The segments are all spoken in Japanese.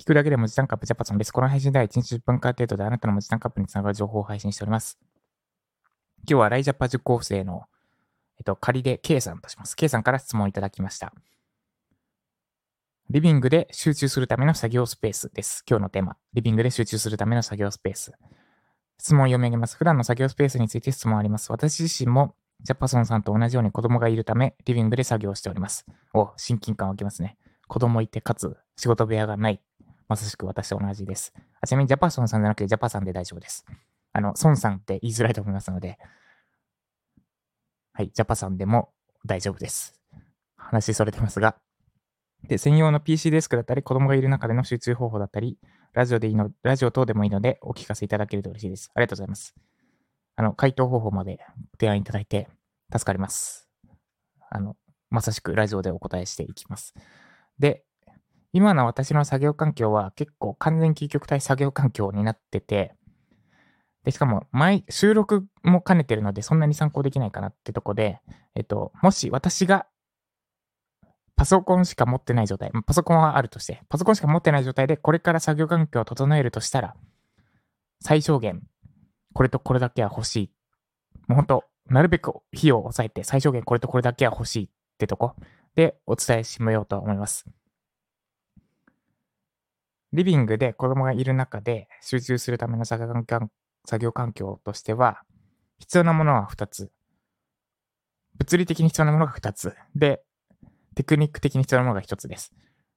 聞くだけで文字タンカップジャパソンです。この配信では1日10分間程度であなたの文字タンカップにつながる情報を配信しております。今日はライジャパ受講生の、えっと、仮で K さんとします。K さんから質問いただきました。リビングで集中するための作業スペースです。今日のテーマ。リビングで集中するための作業スペース。質問を読み上げます。普段の作業スペースについて質問あります。私自身もジャパソンさんと同じように子供がいるため、リビングで作業しております。お、親近感湧きますね。子供いて、かつ仕事部屋がない。まさしく私と同じです。あちなみにジャパソンさんじゃなくてジャパさんで大丈夫です。あの、ソンさんって言いづらいと思いますので、はい、ジャパさんでも大丈夫です。話それてますが。で、専用の PC デスクだったり、子供がいる中での集中方法だったり、ラジオでいいの、ラジオ等でもいいのでお聞かせいただけると嬉しいです。ありがとうございます。あの、回答方法まで提案いただいて助かります。あの、まさしくラジオでお答えしていきます。で、今の私の作業環境は結構完全究極体作業環境になってて、で、しかも、毎、収録も兼ねてるので、そんなに参考できないかなってとこで、えっと、もし私が、パソコンしか持ってない状態、パソコンはあるとして、パソコンしか持ってない状態で、これから作業環境を整えるとしたら、最小限、これとこれだけは欲しい。もうほんと、なるべく費用を抑えて、最小限これとこれだけは欲しいってとこでお伝えしめようと思います。リビングで子供がいる中で集中するための作業環境としては、必要なものは2つ。物理的に必要なものが2つ。で、テクニック的に必要なものが1つです。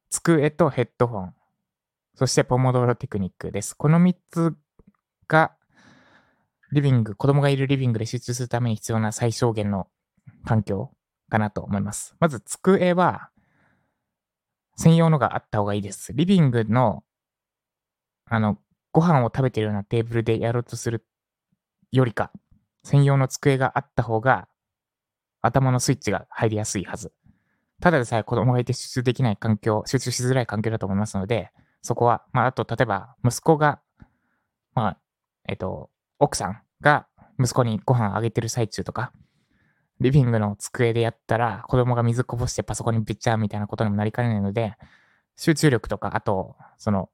机とヘッドホン。そしてポモドーロテクニックです。この3つが、リビング、子供がいるリビングで集中するために必要な最小限の環境かなと思います。まず、机は、専用のがあった方がいいです。リビングの、あの、ご飯を食べてるようなテーブルでやろうとするよりか、専用の机があった方が、頭のスイッチが入りやすいはず。ただでさえ子供がいて集中できない環境、集中しづらい環境だと思いますので、そこは、まあ、あと、例えば、息子が、まあ、えっと、奥さんが息子にご飯あげてる最中とか、リビングの机でやったら、子供が水こぼしてパソコンにビッチャーみたいなことにもなりかねないので、集中力とか、あと、その、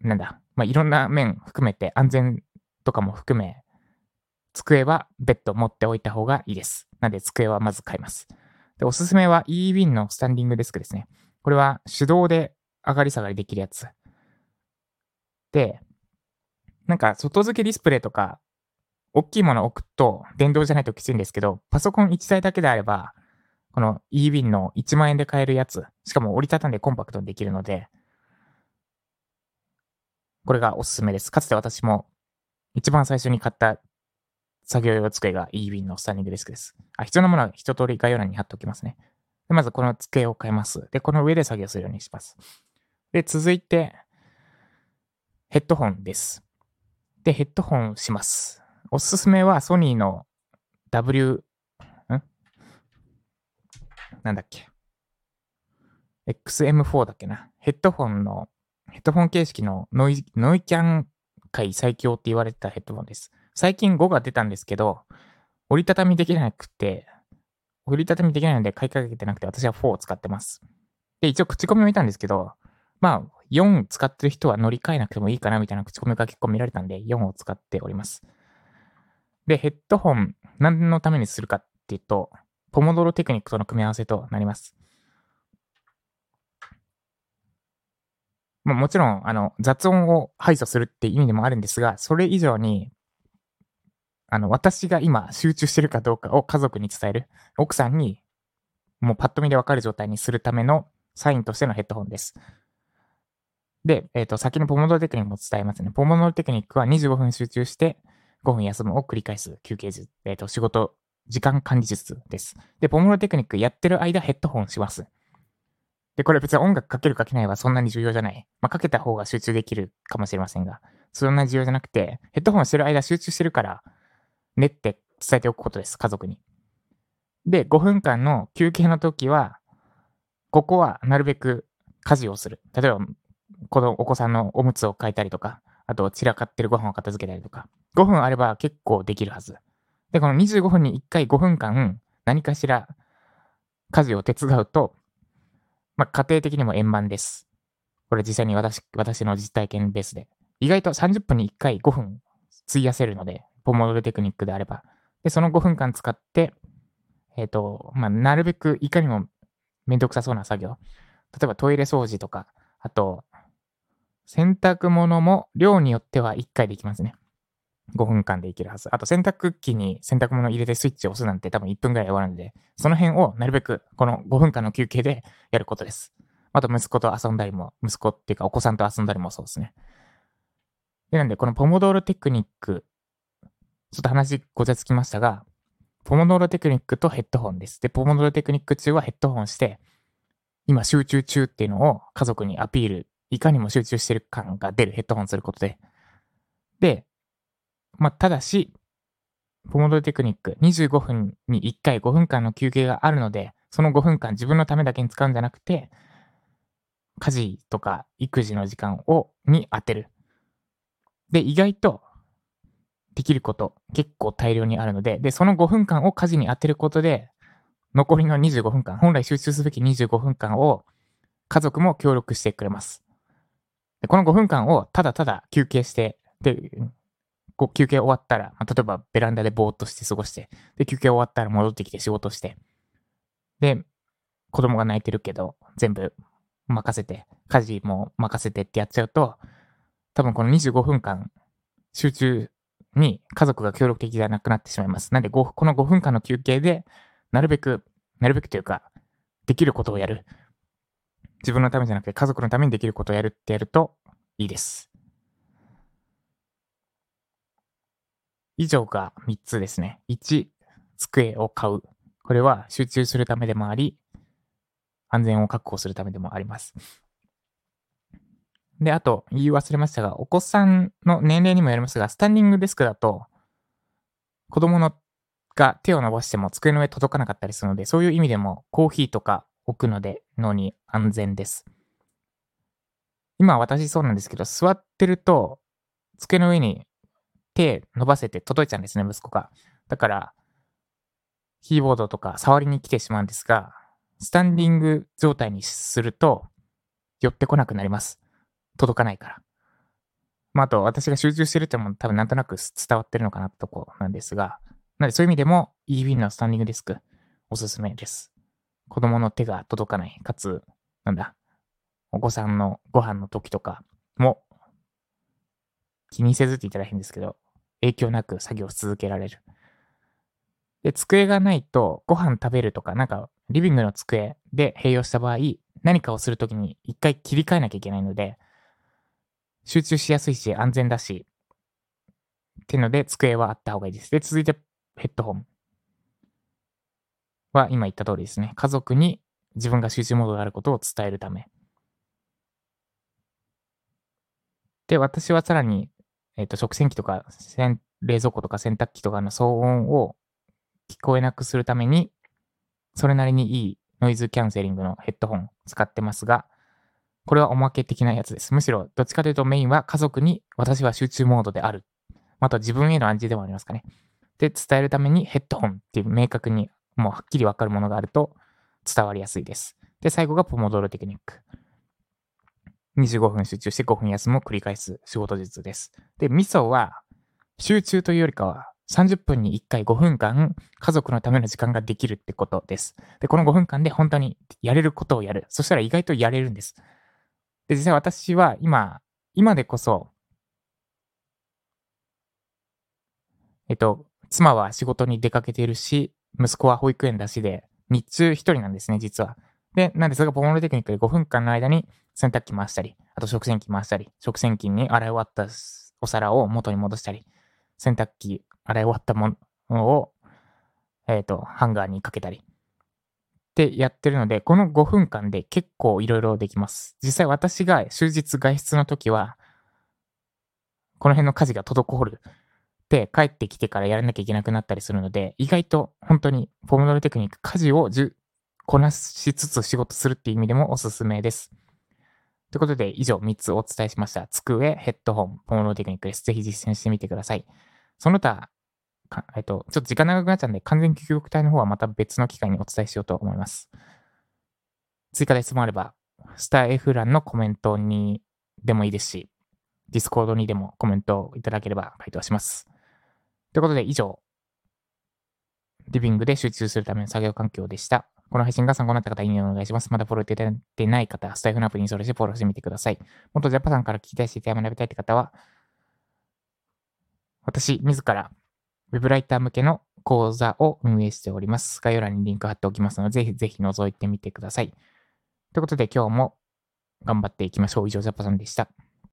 なんだ、まあ、いろんな面含めて、安全とかも含め、机は別途持っておいた方がいいです。なんで、机はまず買います。で、おすすめは e-win のスタンディングデスクですね。これは手動で上がり下がりできるやつ。で、なんか外付けディスプレイとか大きいものを置くと電動じゃないときついんですけど、パソコン1台だけであれば、この e-win の1万円で買えるやつ、しかも折りたたんでコンパクトにできるので、これがおすすめです。かつて私も一番最初に買った作業用机が e-win のスタンディングデスクです。あ、必要なものは一通り概要欄に貼っておきますね。でまずこの机を買います。で、この上で作業するようにします。で、続いて、ヘッドホンです。で、ヘッドホンします。おすすめはソニーの W、ん？なんだっけ ?XM4 だっけな？ヘッドホンの、ヘッドホン形式のノイノイキャン界最強って言われてたヘッドホンです。最近5が出たんですけど、折りたたみできなくて、折りたたみできないので買いかけてなくて、私は4を使ってます。で、一応口コミもいたんですけど、まあ、4使ってる人は乗り換えなくてもいいかなみたいな口コミが結構見られたんで、4を使っております。で、ヘッドホン、何のためにするかっていうと、ポモドロテクニックとの組み合わせとなります。まあ、もちろん、あの、雑音を排除するって意味でもあるんですが、それ以上に、あの、私が今集中してるかどうかを家族に伝える。奥さんに、もうパッと見でわかる状態にするためのサインとしてのヘッドホンです。で、えっ、ー、と、先にポモドロテクニックも伝えますね。ポモドロテクニックは25分集中して、5分休むを繰り返す休憩術、えっ、ー、と、仕事、時間管理術です。で、ポモロテクニックやってる間ヘッドホンします。で、これ別に音楽かけるかけないはそんなに重要じゃない。まあ、かけた方が集中できるかもしれませんが、そんなに重要じゃなくて、ヘッドホンしてる間集中してるから、ねって伝えておくことです、家族に。で、5分間の休憩の時は、ここはなるべく家事をする。例えば、このお子さんのおむつを変えたりとか、あと散らかってるご飯を片付けたりとか、5分あれば結構できるはず。で、この25分に1回5分間何かしら家事を手伝うと、まあ、家庭的にも円満です。これ実際に私、私の実体験ベースで。意外と30分に1回5分費やせるので、ポモドロテクニックであれば。で、その5分間使って、えっ、ー、と、まあ、なるべくいかにもめんどくさそうな作業。例えばトイレ掃除とか、あと、洗濯物も量によっては1回できますね。5分間でいけるはず。あと洗濯機に洗濯物入れてスイッチを押すなんて多分1分ぐらい終わるんで、その辺をなるべくこの5分間の休憩でやることです。あと息子と遊んだりも、息子っていうかお子さんと遊んだりもそうですね。で、なんでこのポモドーロテクニック、ちょっと話ごちゃつきましたが、ポモドーロテクニックとヘッドホンです。で、ポモドーロテクニック中はヘッドホンして、今集中中っていうのを家族にアピール、いかにも集中してる感が出るヘッドホンすることで。で、まあ、ただし、ポモドテクニック、25分に1回5分間の休憩があるので、その5分間自分のためだけに使うんじゃなくて、家事とか育児の時間を、に当てる。で、意外とできること結構大量にあるので、で、その5分間を家事に当てることで、残りの25分間、本来集中すべき25分間を家族も協力してくれます。でこの5分間をただただ休憩して、で、こう休憩終わったら、まあ、例えばベランダでぼーっとして過ごして、で、休憩終わったら戻ってきて仕事して、で、子供が泣いてるけど、全部任せて、家事も任せてってやっちゃうと、多分この25分間、集中に家族が協力的じゃなくなってしまいます。なんで、この5分間の休憩で、なるべく、なるべくというか、できることをやる。自分のためじゃなくて家族のためにできることをやるってやるといいです。以上が3つですね。1、机を買う。これは集中するためでもあり、安全を確保するためでもあります。で、あと、言い忘れましたが、お子さんの年齢にもよりますが、スタンディングデスクだと、子供のが手を伸ばしても机の上届かなかったりするので、そういう意味でもコーヒーとか置くので脳に安全です。今私そうなんですけど、座ってると机の上に手伸ばせて届いちゃうんですね、息子が。だから、キーボードとか触りに来てしまうんですが、スタンディング状態にすると、寄ってこなくなります。届かないから。まあ、あと、私が集中してるっても多分なんとなく伝わってるのかなってとこなんですが、なのでそういう意味でも EV のスタンディングディスクおすすめです。子供の手が届かない。かつ、なんだ、お子さんのご飯の時とかも気にせずって言ったら変ですけど、影響なく作業を続けられる。で、机がないとご飯食べるとか、なんかリビングの机で併用した場合、何かをするときに一回切り替えなきゃいけないので、集中しやすいし安全だし、っていうので机はあった方がいいです。で、続いてヘッドホンは今言った通りですね。家族に自分が集中モードがあることを伝えるため。で、私はさらにえっ、ー、と、食洗機とか、冷蔵庫とか洗濯機とかの騒音を聞こえなくするために、それなりにいいノイズキャンセリングのヘッドホン使ってますが、これはおまけ的なやつです。むしろ、どっちかというとメインは家族に私は集中モードである。また自分への暗示でもありますかね。で、伝えるためにヘッドホンっていう明確にもうはっきりわかるものがあると伝わりやすいです。で、最後がポモドロテクニック。25分集中して5分休むを繰り返す仕事術です。で、ミソは集中というよりかは30分に1回5分間家族のための時間ができるってことです。で、この5分間で本当にやれることをやる。そしたら意外とやれるんです。で、実際私は今、今でこそ、えっと、妻は仕事に出かけているし、息子は保育園だしで、日中一人なんですね、実は。で、なんでそれがポモロテクニックで5分間の間に洗濯機回したり、あと食洗機回したり、食洗機に洗い終わったお皿を元に戻したり、洗濯機洗い終わったものを、えっ、ー、と、ハンガーにかけたり。ってやってるので、この5分間で結構いろいろできます。実際私が終日外出の時は、この辺の家事が滞る。で、帰ってきてからやらなきゃいけなくなったりするので、意外と本当にフォームドルテクニック、家事をこなしつつ仕事するっていう意味でもおすすめです。ということで、以上3つお伝えしました。机、ヘッドホン、ポモロテクニックです。ぜひ実践してみてください。その他、えっと、ちょっと時間長くなっちゃうんで、完全究極体の方はまた別の機会にお伝えしようと思います。追加で質問あれば、スター F 欄のコメントにでもいいですし、ディスコードにでもコメントいただければ回答します。ということで以上、リビングで集中するための作業環境でした。この配信が参考になった方、いいねお願いします。まだフォローいただいてない方、スタエフのアプリにそれしてフォローしてみてください。もっとジャパさんから聞きたいし、学びたいって方は、私、自ら、ウェブライター向けの講座を運営しております。概要欄にリンク貼っておきますので、ぜひぜひ覗いてみてください。ということで、今日も頑張っていきましょう。以上、ジャパさんでした。